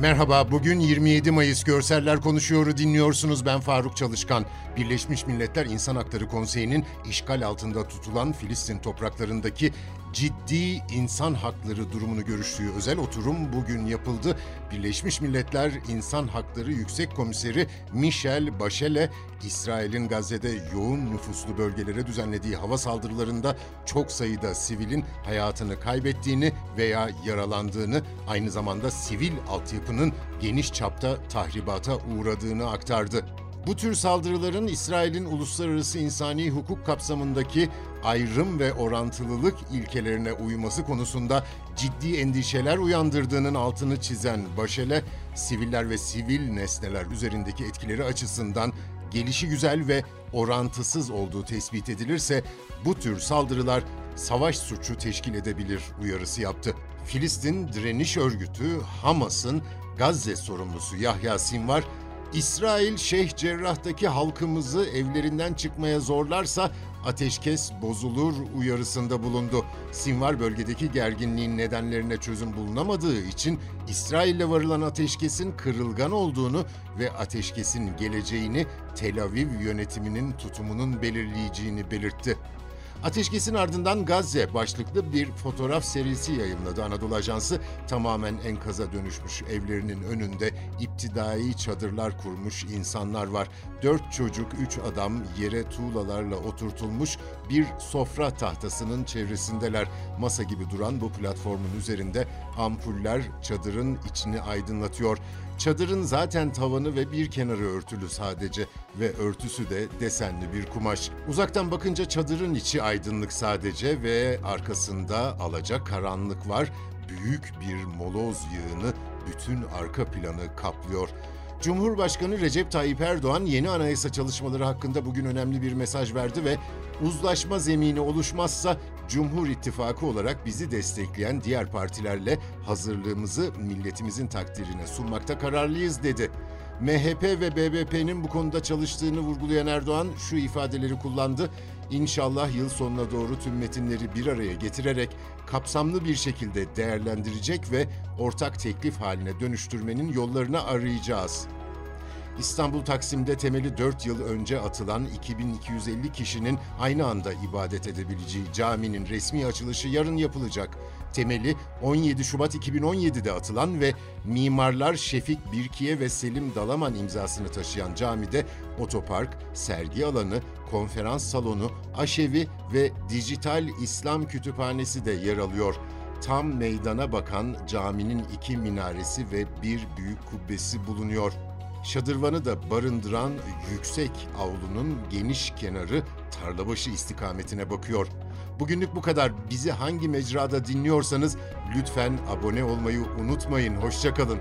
Merhaba, bugün 27 Mayıs Görseller Konuşuyor'u dinliyorsunuz. Ben Faruk Çalışkan. Birleşmiş Milletler İnsan Hakları Konseyi'nin işgal altında tutulan Filistin topraklarındaki ciddi insan hakları durumunu görüştüğü özel oturum bugün yapıldı. Birleşmiş Milletler İnsan Hakları Yüksek Komiseri Michel Bachelet, İsrail'in Gazze'de yoğun nüfuslu bölgelere düzenlediği hava saldırılarında çok sayıda sivilin hayatını kaybettiğini veya yaralandığını, aynı zamanda sivil altyapının geniş çapta tahribata uğradığını aktardı. Bu tür saldırıların İsrail'in uluslararası insani hukuk kapsamındaki ayrım ve orantılılık ilkelerine uyması konusunda ciddi endişeler uyandırdığının altını çizen Başele, siviller ve sivil nesneler üzerindeki etkileri açısından gelişi güzel ve orantısız olduğu tespit edilirse bu tür saldırılar savaş suçu teşkil edebilir uyarısı yaptı. Filistin Direniş Örgütü Hamas'ın Gazze sorumlusu Yahya Sinvar, İsrail Şeyh Cerrah'taki halkımızı evlerinden çıkmaya zorlarsa ateşkes bozulur uyarısında bulundu. Sinvar bölgedeki gerginliğin nedenlerine çözüm bulunamadığı için İsrail'le varılan ateşkesin kırılgan olduğunu ve ateşkesin geleceğini Tel Aviv yönetiminin tutumunun belirleyeceğini belirtti. Ateşkesin ardından Gazze başlıklı bir fotoğraf serisi yayınladı Anadolu Ajansı. Tamamen enkaza dönüşmüş evlerinin önünde iptidai çadırlar kurmuş insanlar var. Dört çocuk, üç adam yere tuğlalarla oturtulmuş bir sofra tahtasının çevresindeler. Masa gibi duran bu platformun üzerinde ampuller çadırın içini aydınlatıyor. Çadırın zaten tavanı ve bir kenarı örtülü sadece ve örtüsü de desenli bir kumaş. Uzaktan bakınca çadırın içi aydınlık sadece ve arkasında alacak karanlık var. Büyük bir moloz yığını bütün arka planı kaplıyor. Cumhurbaşkanı Recep Tayyip Erdoğan yeni anayasa çalışmaları hakkında bugün önemli bir mesaj verdi ve uzlaşma zemini oluşmazsa Cumhur İttifakı olarak bizi destekleyen diğer partilerle hazırlığımızı milletimizin takdirine sunmakta kararlıyız dedi. MHP ve BBP'nin bu konuda çalıştığını vurgulayan Erdoğan şu ifadeleri kullandı. İnşallah yıl sonuna doğru tüm metinleri bir araya getirerek kapsamlı bir şekilde değerlendirecek ve ortak teklif haline dönüştürmenin yollarını arayacağız. İstanbul Taksim'de temeli 4 yıl önce atılan 2250 kişinin aynı anda ibadet edebileceği caminin resmi açılışı yarın yapılacak. Temeli 17 Şubat 2017'de atılan ve mimarlar Şefik Birkiye ve Selim Dalaman imzasını taşıyan camide otopark, sergi alanı, konferans salonu, aşevi ve dijital İslam kütüphanesi de yer alıyor tam meydana bakan caminin iki minaresi ve bir büyük kubbesi bulunuyor. Şadırvanı da barındıran yüksek avlunun geniş kenarı Tarlabaşı istikametine bakıyor. Bugünlük bu kadar. Bizi hangi mecrada dinliyorsanız lütfen abone olmayı unutmayın. Hoşçakalın.